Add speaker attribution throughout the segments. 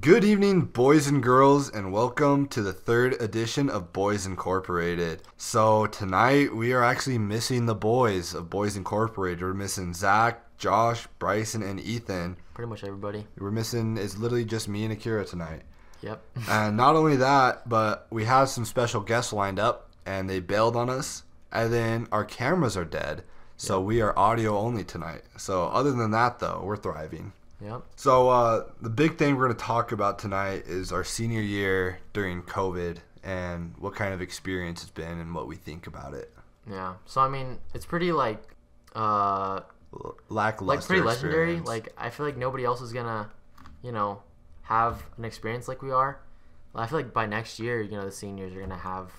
Speaker 1: Good evening, boys and girls, and welcome to the third edition of Boys Incorporated. So, tonight we are actually missing the boys of Boys Incorporated. We're missing Zach, Josh, Bryson, and Ethan.
Speaker 2: Pretty much everybody.
Speaker 1: We're missing, it's literally just me and Akira tonight.
Speaker 2: Yep.
Speaker 1: And not only that, but we have some special guests lined up, and they bailed on us. And then our cameras are dead, so we are audio only tonight. So, other than that, though, we're thriving.
Speaker 2: Yep.
Speaker 1: So uh, the big thing we're going to talk about tonight is our senior year during COVID and what kind of experience it's been and what we think about it.
Speaker 2: Yeah. So I mean, it's pretty like, uh,
Speaker 1: L- Lackluster.
Speaker 2: like pretty legendary.
Speaker 1: experience.
Speaker 2: Like I feel like nobody else is gonna, you know, have an experience like we are. I feel like by next year, you know, the seniors are gonna have,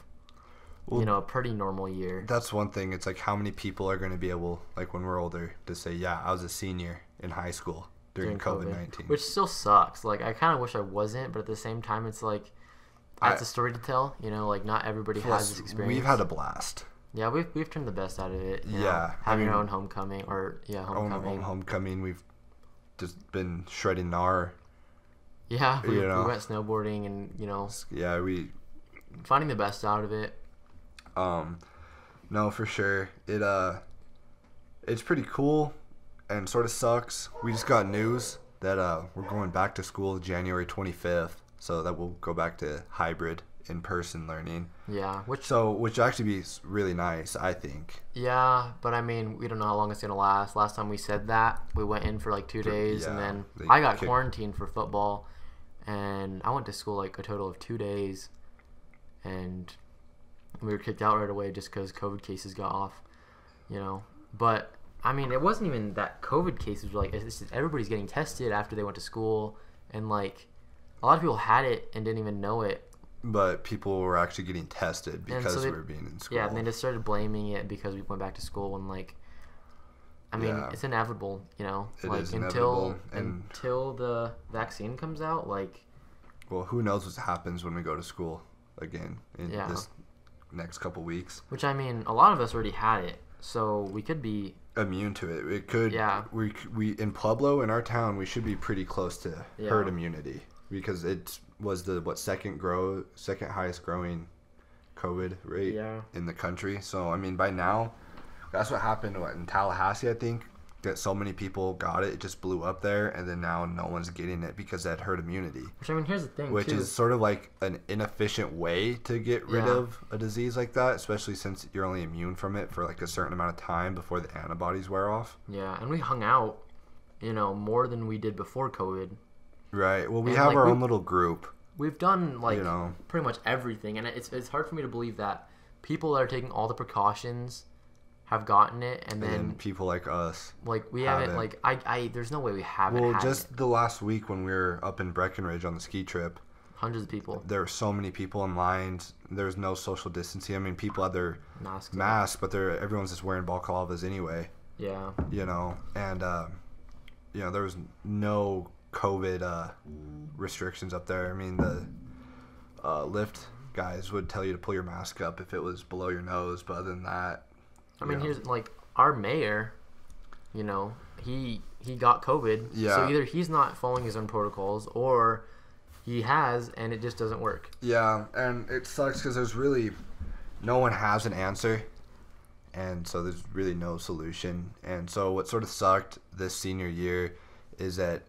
Speaker 1: Well-
Speaker 2: you know, a pretty normal year.
Speaker 1: that's one thing. It's like how many people are going to be able, like when we're older, to say, "Yeah, I was a senior in high school during, COVID nineteen."
Speaker 2: which still sucks. Like I kind of wish I wasn't, but at the same time, it's like that's
Speaker 1: I-
Speaker 2: a story to tell. You know, like not everybody has this experience.
Speaker 1: we've had a blast.
Speaker 2: yeah, we've we've turned the best out of it. you know,
Speaker 1: Yeah, I
Speaker 2: having our own homecoming or yeah,
Speaker 1: Home,
Speaker 2: homecoming.
Speaker 1: home, homecoming. We've just been shredding our.
Speaker 2: Yeah, we,
Speaker 1: you know.
Speaker 2: we went snowboarding and you know
Speaker 1: Yeah, we
Speaker 2: finding the best out of it.
Speaker 1: Um, no, for sure. It uh, it's pretty cool, and sort of sucks. We just got news that uh, we're going back to school January twenty fifth, so that we'll go back to hybrid in person learning.
Speaker 2: Yeah, which
Speaker 1: So, which actually be really nice, I think.
Speaker 2: yeah, but I mean we don't know how long it's gonna last. Last time we said that we went in for like two days and then I got
Speaker 1: kicked-
Speaker 2: quarantined for football, and I went to school like a total of two days, and we were kicked out right away just because COVID cases got off, you know. But I mean it wasn't even that COVID cases were like it's just everybody's getting tested after they went to school, and like a lot of people had it and didn't even know it
Speaker 1: But people were actually getting tested because
Speaker 2: so they-
Speaker 1: we were being in school.
Speaker 2: Yeah, and they just started blaming it because we went back to school and like, I mean,
Speaker 1: Yeah.
Speaker 2: it's inevitable, you know.
Speaker 1: It
Speaker 2: like
Speaker 1: is
Speaker 2: until
Speaker 1: and-
Speaker 2: until the vaccine comes out, like
Speaker 1: well, who knows what happens when we go to school again in
Speaker 2: Yeah.
Speaker 1: this next couple weeks.
Speaker 2: which I mean, a lot of us already had it, so we could be
Speaker 1: immune to it. It could.
Speaker 2: Yeah.
Speaker 1: We we in Pueblo in our town we should be pretty close to
Speaker 2: Yeah.
Speaker 1: herd immunity because it was the what second grow second highest growing COVID rate
Speaker 2: Yeah.
Speaker 1: in the country. So I mean by now, that's what happened what, in Tallahassee I think that so many people got it it just blew up there and then now no one's getting it because that herd immunity
Speaker 2: which I mean, here's the thing
Speaker 1: which
Speaker 2: too.
Speaker 1: is sort of like an inefficient way to get rid
Speaker 2: Yeah.
Speaker 1: of a disease like that, especially since you're only immune from it for like a certain amount of time before the antibodies wear off.
Speaker 2: yeah, and we hung out, you know, more than we did before COVID.
Speaker 1: Right. Well, we
Speaker 2: And,
Speaker 1: have
Speaker 2: like,
Speaker 1: our own little group.
Speaker 2: We've done like
Speaker 1: You know.
Speaker 2: pretty much everything, and it's it's hard for me to believe that people that are taking all the precautions have gotten it, and
Speaker 1: And
Speaker 2: then
Speaker 1: then people like us.
Speaker 2: Like we
Speaker 1: Haven't.
Speaker 2: haven't, like I, I there's no way we haven't
Speaker 1: Well, just
Speaker 2: it.
Speaker 1: the last week when we were up in Breckenridge on the ski trip,
Speaker 2: hundreds of people
Speaker 1: there were so many people in lines. There was no social distancing. I mean, people had their
Speaker 2: masks.
Speaker 1: masks, but they're everyone's just wearing balaclavas anyway.
Speaker 2: Yeah,
Speaker 1: you know, and uh, you know there was no COVID uh, restrictions up there. I mean the uh, lift guys would tell you to pull your mask up if it was below your nose, but other than that,
Speaker 2: I mean
Speaker 1: Yeah.
Speaker 2: here's like our mayor, you know, he he got COVID.
Speaker 1: Yeah.
Speaker 2: So either he's not following his own protocols, or he has, and it just doesn't work.
Speaker 1: yeah, and it sucks because there's really no one has an answer, and so there's really no solution. And so what sort of sucked this senior year is that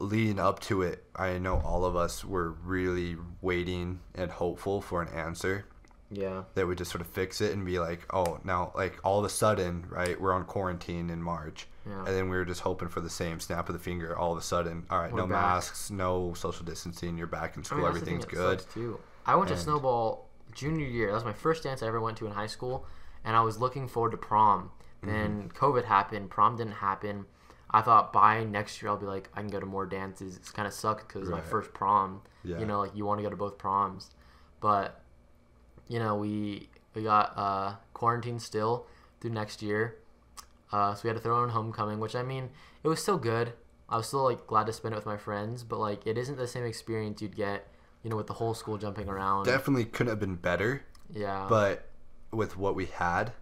Speaker 1: leading up to it, I know all of us were really waiting and hopeful for an answer.
Speaker 2: Yeah.
Speaker 1: that would just sort of fix it and be like, oh, now like all of a sudden, right, we're on quarantine in March,
Speaker 2: Yeah.
Speaker 1: and then we were just hoping for the same snap of the finger. All of a sudden, all right,
Speaker 2: We're
Speaker 1: no
Speaker 2: back.
Speaker 1: masks, no social distancing, you're back in
Speaker 2: I
Speaker 1: school,
Speaker 2: mean, the thing
Speaker 1: everything's good.
Speaker 2: too. I went to snowball junior year. That was my first dance I ever went to in high school, and I was looking forward to prom.
Speaker 1: Mm-hmm.
Speaker 2: Then COVID happened. Prom didn't happen. I thought by next year I'll be like I can go to more dances. It's kind of sucked because it's my first prom.
Speaker 1: Yeah.
Speaker 2: You know, like you want to go to both proms, but you know we we got uh, quarantined still through next year. Uh, so we had to throw in homecoming, which I mean, it was still good. I was still like glad to spend it with my friends, but like it isn't the same experience you'd get, you know, with the whole school jumping around.
Speaker 1: Definitely couldn't have been better,
Speaker 2: yeah,
Speaker 1: but with what we had.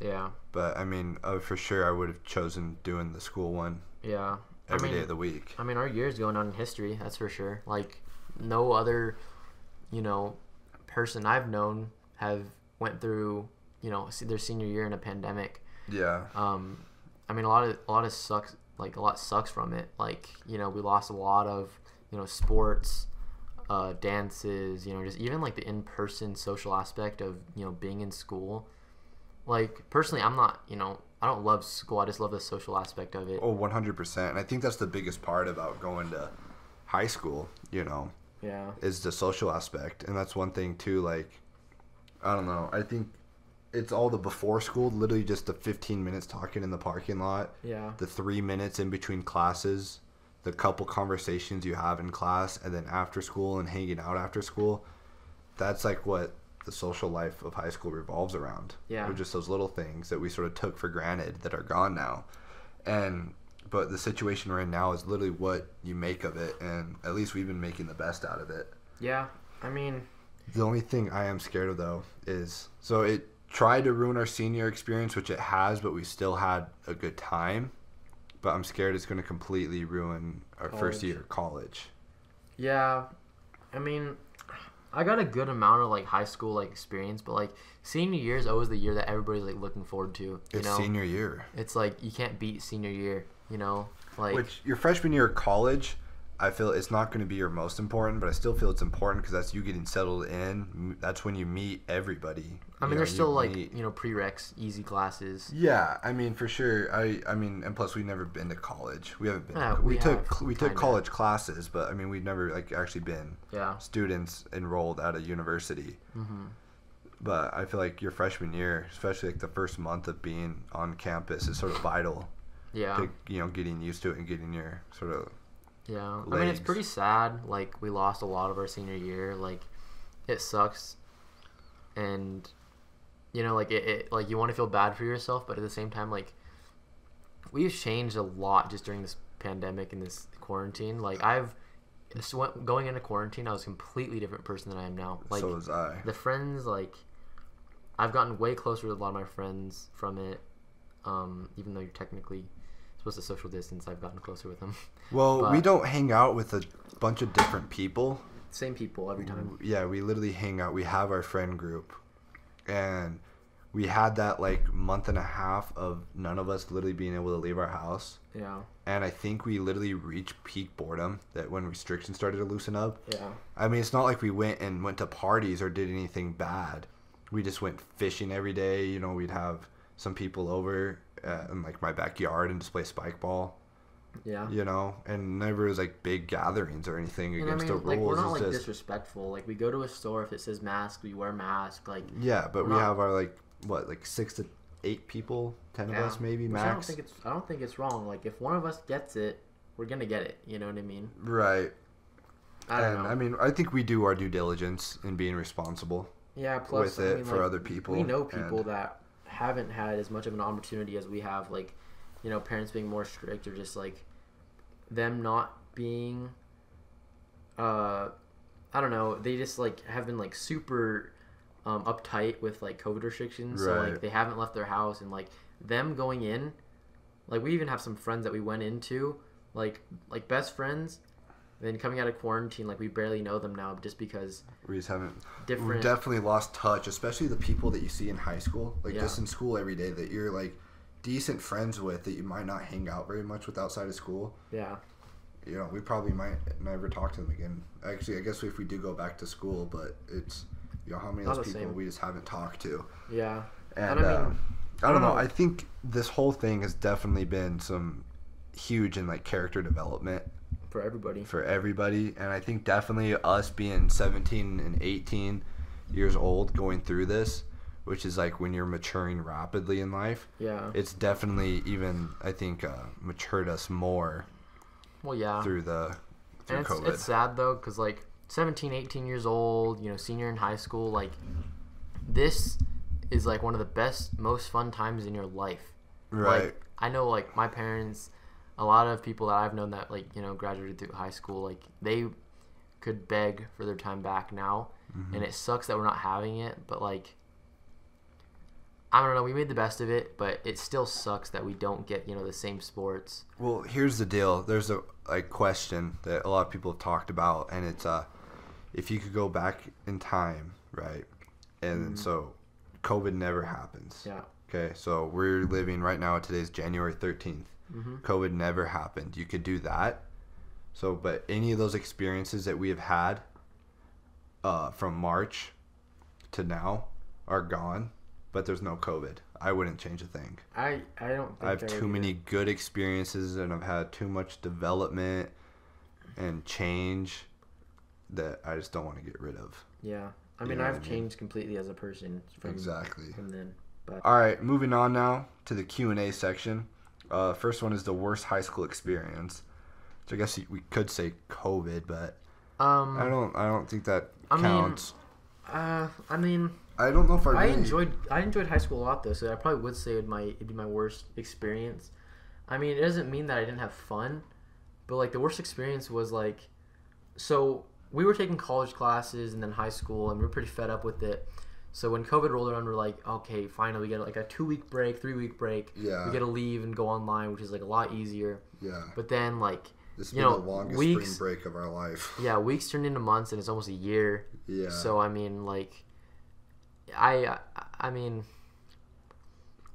Speaker 2: yeah,
Speaker 1: But I mean, uh, for sure, I would have chosen doing the school one.
Speaker 2: yeah.
Speaker 1: every day
Speaker 2: mean-
Speaker 1: of the week.
Speaker 2: I mean, our year's going on in history. That's for sure. Like no other, you know, person I've known have went through, you know, their senior year in a pandemic.
Speaker 1: Yeah.
Speaker 2: Um, I mean, a lot of a lot of sucks. Like a lot sucks from it. Like you know, we lost a lot of you know sports, uh, dances. You know, just even like the in person social aspect of you know being in school. Like personally, I'm not. You know, I don't love school. I just love the social aspect of it.
Speaker 1: Oh, 100%. And I think that's the biggest part about going to high school, you know,
Speaker 2: Yeah.
Speaker 1: is the social aspect. And that's one thing, too. Like, I don't know. I think it's all the before school, literally just the 15 minutes talking in the parking lot,
Speaker 2: Yeah.
Speaker 1: the three minutes in between classes, the couple conversations you have in class, and then after school and hanging out after school. That's like what the social life of high school revolves around.
Speaker 2: Yeah.
Speaker 1: Or just those little things that we sort of took for granted that are gone now. And but the situation we're in now is literally what you make of it and at least we've been making the best out of it.
Speaker 2: Yeah. I mean,
Speaker 1: The only thing I am scared of though is so it tried to ruin our senior experience, which it has, but we still had a good time. But I'm scared it's going to completely ruin our first year of college.
Speaker 2: Yeah, I mean, I got a good amount of like high school like experience, but like senior year is always the year that everybody's like looking forward to. You
Speaker 1: It's
Speaker 2: know,
Speaker 1: senior year.
Speaker 2: it's like you can't beat senior year. You know, like
Speaker 1: Which your freshman year of college, I feel it's not going to be your most important, but I still feel it's important because that's you getting settled in. That's when you meet everybody.
Speaker 2: I mean,
Speaker 1: know,
Speaker 2: there's still like
Speaker 1: meet-
Speaker 2: you know prereqs, easy classes.
Speaker 1: Yeah, I mean for sure. I I mean, and plus we've never been to college. We haven't been.
Speaker 2: Yeah,
Speaker 1: we,
Speaker 2: we
Speaker 1: took we took college classes, but I mean we've never like actually been
Speaker 2: Yeah.
Speaker 1: students enrolled at a university.
Speaker 2: hmm
Speaker 1: But I feel like your freshman year, especially like the first month of being on campus, is sort of vital
Speaker 2: Yeah.
Speaker 1: to you know getting used to it and getting your sort of
Speaker 2: Yeah, I mean it's pretty sad. Like we lost a lot of our senior year. Like it sucks, and you know, like it, it like you want to feel bad for yourself, but at the same time, like we've changed a lot just during this pandemic and this quarantine. Like I've going into quarantine, I was a completely different person than I am now. Like
Speaker 1: so was I.
Speaker 2: the friends, like I've gotten way closer to a lot of my friends from it. Um, even though you're technically supposed to social distance, I've gotten closer with them.
Speaker 1: Well, we don't hang out with a bunch of different people.
Speaker 2: Same people every time.
Speaker 1: Yeah, we literally hang out. We have our friend group, and we had that like month and a half of none of us literally being able to leave our house.
Speaker 2: Yeah.
Speaker 1: And I think we literally reached peak boredom that when restrictions started to loosen up.
Speaker 2: Yeah.
Speaker 1: I mean, it's not like we went and went to parties or did anything bad. We just went fishing every day. You know, we'd have some people over uh, in like my backyard and just play spike ball.
Speaker 2: Yeah.
Speaker 1: You know, and never was like big gatherings or anything
Speaker 2: And I
Speaker 1: against
Speaker 2: mean,
Speaker 1: the
Speaker 2: like
Speaker 1: rules.
Speaker 2: we're not
Speaker 1: it's
Speaker 2: like
Speaker 1: just
Speaker 2: disrespectful. Like we go to a store if it says mask, we wear mask. Like
Speaker 1: yeah, but
Speaker 2: we're not-
Speaker 1: have our like what like six to eight people, ten
Speaker 2: yeah.
Speaker 1: of us maybe
Speaker 2: Which I don't
Speaker 1: max.
Speaker 2: think it's I don't think it's wrong. Like if one of us gets it, we're gonna get it. You know what I mean?
Speaker 1: right.
Speaker 2: I don't
Speaker 1: and
Speaker 2: know.
Speaker 1: I mean, I think we do our due diligence in being responsible
Speaker 2: yeah. Plus,
Speaker 1: with
Speaker 2: I
Speaker 1: it
Speaker 2: mean,
Speaker 1: for other people.
Speaker 2: we know people
Speaker 1: and-
Speaker 2: that haven't had as much of an opportunity as we have. Like, you know, parents being more strict or just like them not being. Uh, I don't know. They just like have been like super um, uptight with like COVID restrictions. So like they haven't left their house and like them going in. Like we even have some friends that we went into like like best friends. Then coming out of quarantine, like we barely know them now, just because
Speaker 1: we just haven't.
Speaker 2: different.
Speaker 1: We've definitely lost touch, especially the people that you see in high school, like
Speaker 2: Yeah.
Speaker 1: just in school every day that you're like decent friends with that you might not hang out very much with outside of school.
Speaker 2: yeah,
Speaker 1: You know, we probably might never talk to them again. Actually, I guess if we do go back to school, but it's you know how many of those people
Speaker 2: same.
Speaker 1: we just haven't talked to.
Speaker 2: yeah.
Speaker 1: And
Speaker 2: And I mean,
Speaker 1: uh, I
Speaker 2: I
Speaker 1: don't
Speaker 2: don't
Speaker 1: know.
Speaker 2: know.
Speaker 1: I think this whole thing has definitely been some huge in like character development
Speaker 2: for everybody.
Speaker 1: for everybody and i think definitely us being 17 and 18 years old going through this which is like when you're maturing rapidly in life
Speaker 2: Yeah.
Speaker 1: it's definitely even i think uh, matured us more
Speaker 2: Well, yeah.
Speaker 1: through the through
Speaker 2: and it's,
Speaker 1: covid
Speaker 2: it's sad though, because like 17, 18 years old, you know, senior in high school, like this is like one of the best, most fun times in your life.
Speaker 1: right
Speaker 2: Like I know, like my parents, a lot of people that I've known that like you know graduated through high school, like they could beg for their time back now,
Speaker 1: Mm-hmm.
Speaker 2: and it sucks that we're not having it. But like, I don't know. We made the best of it, but it still sucks that we don't get you know the same sports.
Speaker 1: Well, here's the deal. There's a like question that a lot of people have talked about, and it's uh, if you could go back in time, right? And so, COVID never happens.
Speaker 2: Yeah.
Speaker 1: Okay, so we're living right now. Today's January 13th.
Speaker 2: Mm-hmm.
Speaker 1: COVID never happened. You could do that. So, but any of those experiences that we have had uh, from March to now are gone, but there's no COVID. I wouldn't change a thing.
Speaker 2: I I don't. Think
Speaker 1: I have
Speaker 2: would
Speaker 1: too
Speaker 2: either.
Speaker 1: many good experiences and I've had too much development and change that I just don't want to get rid of.
Speaker 2: Yeah. I
Speaker 1: You
Speaker 2: mean,
Speaker 1: know
Speaker 2: I've
Speaker 1: I mean?
Speaker 2: changed completely as a person from
Speaker 1: Exactly.
Speaker 2: from then. But
Speaker 1: All right, moving on now to the Q and A section. Uh, first one is the worst high school experience. So I guess we could say COVID, but
Speaker 2: um,
Speaker 1: I don't. I don't think that
Speaker 2: I mean,
Speaker 1: counts.
Speaker 2: uh, I mean,
Speaker 1: I don't know if I.
Speaker 2: I enjoyed I enjoyed high school a lot though, so I probably would say it my it'd be my worst experience. I mean, it doesn't mean that I didn't have fun, but like the worst experience was like, so we were taking college classes and then high school, and we were pretty fed up with it. So when COVID rolled around, we're like, okay, finally we get like a two week break, three week break.
Speaker 1: Yeah.
Speaker 2: We get to leave and go online, which is like a lot easier.
Speaker 1: Yeah.
Speaker 2: But then like,
Speaker 1: This has
Speaker 2: you
Speaker 1: been
Speaker 2: know,
Speaker 1: the longest
Speaker 2: weeks-
Speaker 1: spring break of our life.
Speaker 2: yeah, weeks turned into months, and it's almost a year.
Speaker 1: Yeah.
Speaker 2: So I mean, like, I I, I mean.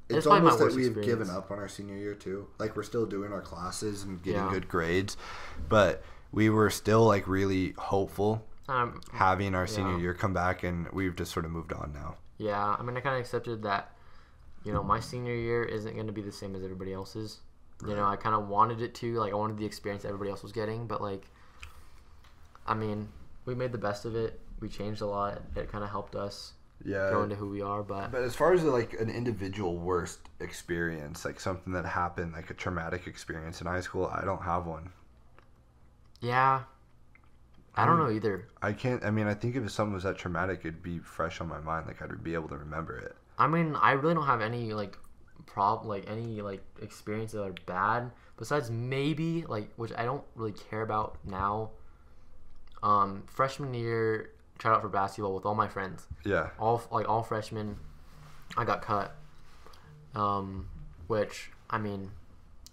Speaker 1: it's
Speaker 2: it's
Speaker 1: almost that we've given up on our senior year too. Like we're still doing our classes and getting
Speaker 2: Yeah.
Speaker 1: good grades, but we were still like really hopeful
Speaker 2: Um,
Speaker 1: having our senior
Speaker 2: Yeah.
Speaker 1: year come back, and we've just sort of moved on now.
Speaker 2: Yeah, I mean, I kind of accepted that, you know, my senior year isn't going to be the same as everybody else's. You know, I kind of wanted it to, like, I wanted the experience everybody else was getting, but, like, I mean, we made the best of it. We changed a lot. It kind of helped us
Speaker 1: Yeah.
Speaker 2: grow into who we are, but
Speaker 1: But as far as like an individual worst experience, like something that happened, like a traumatic experience in high school, I don't have one.
Speaker 2: yeah, I don't
Speaker 1: Um,
Speaker 2: know either.
Speaker 1: I can't. I mean, I think if something was that traumatic, it'd be fresh on my mind. Like I'd be able to remember it.
Speaker 2: I mean, I really don't have any, like, prob, like, any, like, experiences that are bad, besides maybe, like, which I don't really care about now. Um, freshman year, tried out for basketball with all my friends.
Speaker 1: Yeah.
Speaker 2: all like all freshmen i got cut um which i mean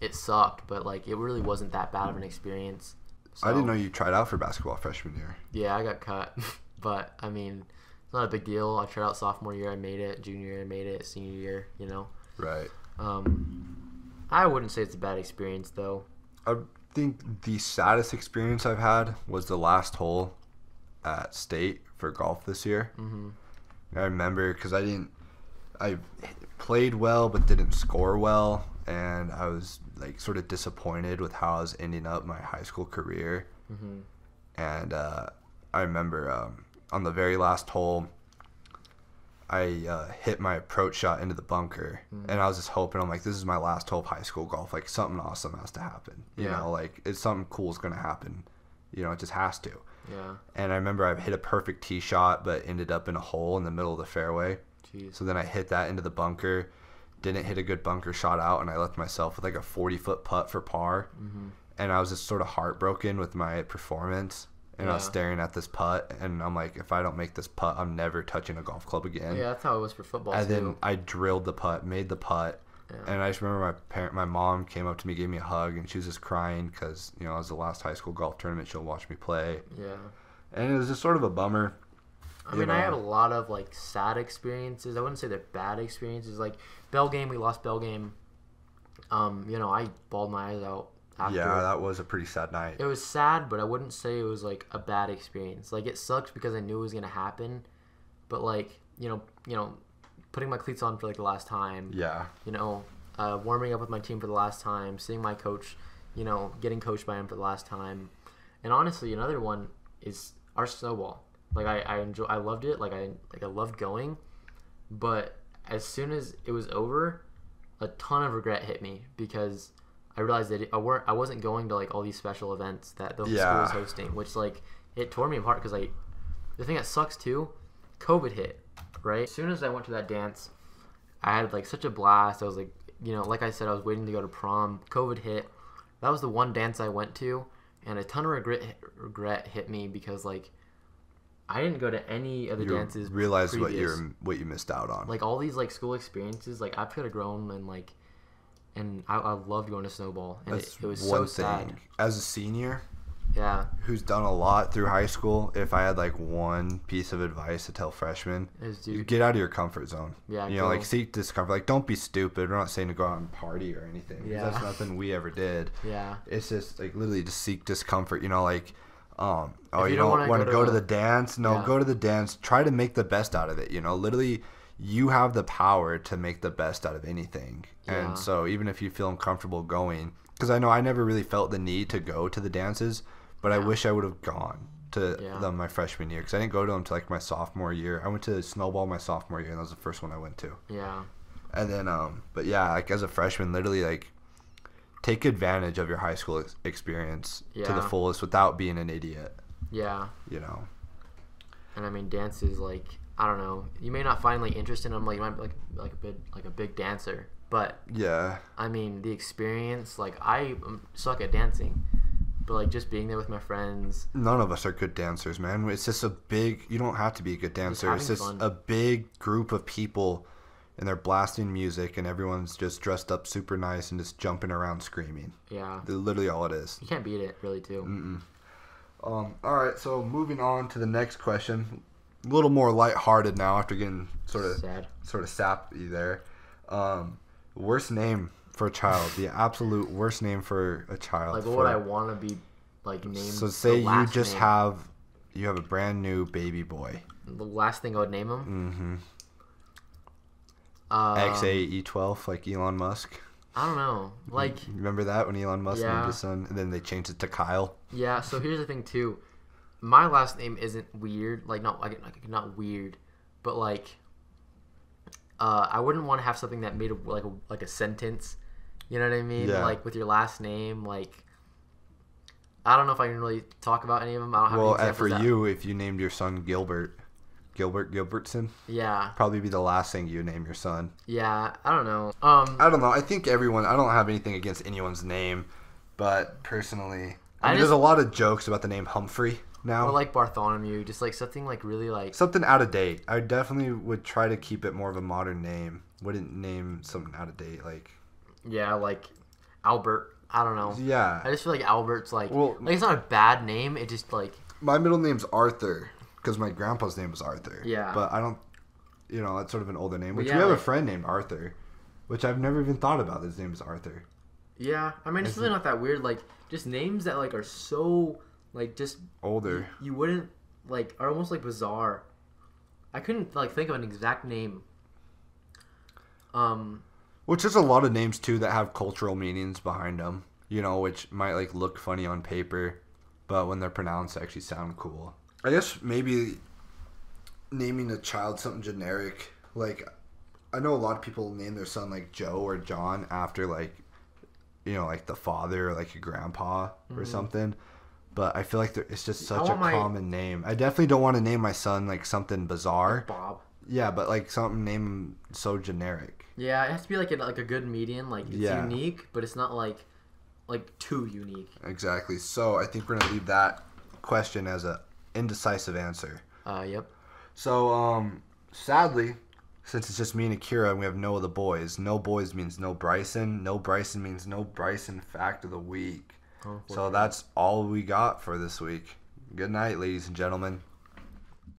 Speaker 2: it sucked but like it really wasn't that bad of an experience
Speaker 1: I didn't know you tried out for basketball freshman year.
Speaker 2: yeah i got cut but i mean it's not a big deal i tried out sophomore year i made it junior year i made it senior year you know
Speaker 1: Right.
Speaker 2: um i wouldn't say it's a bad experience though
Speaker 1: I think the saddest experience I've had was the last hole at state for golf this year.
Speaker 2: hmm
Speaker 1: I remember because I didn't, I played well but didn't score well, and I was like sort of disappointed with how I was ending up my high school career.
Speaker 2: hmm
Speaker 1: And uh, I remember um, on the very last hole, I uh, hit my approach shot into the bunker, and I was just hoping I'm like, this is my last hole of high school golf. Like something awesome has to happen. You
Speaker 2: Yeah.
Speaker 1: know, like it's something cool is gonna happen. You know, it just has to.
Speaker 2: yeah
Speaker 1: And I remember I hit a perfect tee shot, but ended up in a hole in the middle of the fairway.
Speaker 2: jeez
Speaker 1: So then I hit that into the bunker, didn't hit a good bunker shot out, and I left myself with like a 40 foot putt for par.
Speaker 2: hmm
Speaker 1: And I was just sort of heartbroken with my performance. And I was staring at this putt, and I'm like, if I don't make this putt, I'm never touching a golf club again.
Speaker 2: yeah that's how it was for football
Speaker 1: And
Speaker 2: too
Speaker 1: then I drilled the putt, made the putt,
Speaker 2: Yeah.
Speaker 1: and I just remember my parent, my mom came up to me, gave me a hug, and she was just crying because you know it was the last high school golf tournament she'll watch me play,
Speaker 2: yeah
Speaker 1: and it was just sort of a bummer.
Speaker 2: I mean, I
Speaker 1: know.
Speaker 2: had a lot of like sad experiences. I wouldn't say they're bad experiences. Like Bell game, we lost Bell game. Um, you know, I bawled my eyes out after.
Speaker 1: Yeah, that was a pretty sad night.
Speaker 2: it was sad, but I wouldn't say it was like a bad experience. Like it sucked because I knew it was gonna happen, but like you know, you know, putting my cleats on for like the last time.
Speaker 1: Yeah,
Speaker 2: You know, uh, warming up with my team for the last time, seeing my coach, you know, getting coached by him for the last time, and honestly, another one is our snowball. Like I, I enjoy, I loved it. Like I, like I loved going, but as soon as it was over, a ton of regret hit me because I realized that I weren't, I wasn't going to like all these special events that the
Speaker 1: Yeah.
Speaker 2: school was hosting, which like it tore me apart because I, the thing that sucks too, COVID hit, right? As soon as I went to that dance, I had like such a blast. I was like, you know, like I said, I was waiting to go to prom. COVID hit. That was the one dance I went to, and a ton of regret regret hit me because like I didn't go to any of the
Speaker 1: You
Speaker 2: dances.
Speaker 1: realize what you're what you missed out on.
Speaker 2: like all these like school experiences. Like I've could have grown and like, and I, I loved going to snowball, and it,
Speaker 1: That's
Speaker 2: it was
Speaker 1: one
Speaker 2: so
Speaker 1: thing.
Speaker 2: sad.
Speaker 1: As a senior
Speaker 2: Yeah,
Speaker 1: who's done a lot through high school, if I had like one piece of advice to tell freshmen,
Speaker 2: is
Speaker 1: you
Speaker 2: dude.
Speaker 1: get out of your comfort zone.
Speaker 2: Yeah,
Speaker 1: you know, like seek discomfort. Like, don't be stupid. We're not saying to go out and party or anything.
Speaker 2: Yeah.
Speaker 1: that's nothing we ever did.
Speaker 2: Yeah,
Speaker 1: It's just like literally just seek discomfort. You know, like, um, oh, you,
Speaker 2: you don't
Speaker 1: don't
Speaker 2: wanna go to
Speaker 1: to the dance? No,
Speaker 2: Yeah.
Speaker 1: go to the dance. Try to make the best out of it. You know, literally, you have the power to make the best out of anything.
Speaker 2: Yeah.
Speaker 1: And so, even if you feel uncomfortable going, because I know I never really felt the need to go to the dances, but I wish I would have gone to
Speaker 2: Yeah.
Speaker 1: them my freshman year because I didn't go to them till like my sophomore year. I went to Snowball my sophomore year, and that was the first one I went to.
Speaker 2: yeah,
Speaker 1: And then, um, but yeah, like as a freshman, literally like take advantage of your high school ex- experience to the fullest without being an idiot.
Speaker 2: yeah.
Speaker 1: You know.
Speaker 2: And I mean, dances like I don't know. You may not find like interest in them. Like you might be like like a bit like a big dancer, but
Speaker 1: Yeah.
Speaker 2: I mean the experience. Like I um, suck at dancing, but like just being there with my friends.
Speaker 1: None of us are good dancers, man. It's just a big. You don't have to be a good dancer. It's just
Speaker 2: fun.
Speaker 1: a big group of people, and they're blasting music, and everyone's just dressed up super nice and just jumping around screaming.
Speaker 2: Yeah,
Speaker 1: That's literally all it is.
Speaker 2: you can't beat it really too.
Speaker 1: Mm-mm. Um, all right, so moving on to the next question, a little more lighthearted now after getting sort of
Speaker 2: Sad.
Speaker 1: sort of sappy there. Um, worst name for a child, the absolute worst name for a child.
Speaker 2: Like what
Speaker 1: for-
Speaker 2: would I want to be like named?
Speaker 1: so say you just
Speaker 2: name.
Speaker 1: have you have a brand new baby boy.
Speaker 2: the last thing I would name him.
Speaker 1: Mm-hmm.
Speaker 2: Um,
Speaker 1: XAE12, like Elon Musk.
Speaker 2: I don't know. Like
Speaker 1: Remember that when Elon Musk named his son, and then they changed it to Kyle.
Speaker 2: Yeah, so here's the thing too. My last name isn't weird, like not like, like not weird, but like uh, I wouldn't want to have something that made a, like a like a sentence. You know what I mean?
Speaker 1: Yeah.
Speaker 2: Like with your last name, like I don't know if I can really talk about any of them. I don't have
Speaker 1: Well,
Speaker 2: any
Speaker 1: for you, if you named your son Gilbert, Gilbert Gilbertson,
Speaker 2: Yeah,
Speaker 1: probably be the last thing you name your son.
Speaker 2: yeah. I don't know. Um,
Speaker 1: I don't know. I think everyone. I don't have anything against anyone's name, but personally, I,
Speaker 2: I
Speaker 1: mean, there's a lot of jokes about the name Humphrey now.
Speaker 2: or like Bartholomew, just like something like really like
Speaker 1: something out of date. I definitely would try to keep it more of a modern name. Wouldn't name something out of date like
Speaker 2: yeah, like Albert. I don't know.
Speaker 1: yeah.
Speaker 2: I just feel like Albert's like
Speaker 1: Well-
Speaker 2: like it's not a bad name. It just like
Speaker 1: My middle name's Arthur because my grandpa's name was Arthur.
Speaker 2: Yeah.
Speaker 1: but I don't. You know, that's sort of an older name. Which
Speaker 2: yeah,
Speaker 1: we have a friend named Arthur, which I've never even thought about. His name is Arthur.
Speaker 2: Yeah, I mean it's really not that weird. Like just names that like are so like just
Speaker 1: Older.
Speaker 2: you wouldn't like are almost like bizarre. I couldn't like think of an exact name. Um,
Speaker 1: Which is a lot of names too that have cultural meanings behind them. You know, which might like look funny on paper, but when they're pronounced, actually sound cool. I guess maybe naming a child something generic. Like, I know a lot of people name their son like Joe or John after like, you know, like the father or like a grandpa or mm-hmm. something. But I feel like there, it's just such a
Speaker 2: my-
Speaker 1: common name. I definitely don't want to name my son like something bizarre.
Speaker 2: Bob.
Speaker 1: Yeah, but like something name so generic.
Speaker 2: Yeah, it has to be like a, like a good median. Like it's
Speaker 1: Yeah.
Speaker 2: unique, but it's not like like too unique.
Speaker 1: Exactly. So I think we're gonna leave that question as a indecisive answer.
Speaker 2: Uh, yep.
Speaker 1: So um, sadly, since it's just me and Akira and we have no other boys, no boys means no Bryson. No Bryson means no Bryson fact of the week. So that's all we got for this week. Good night, ladies and gentlemen.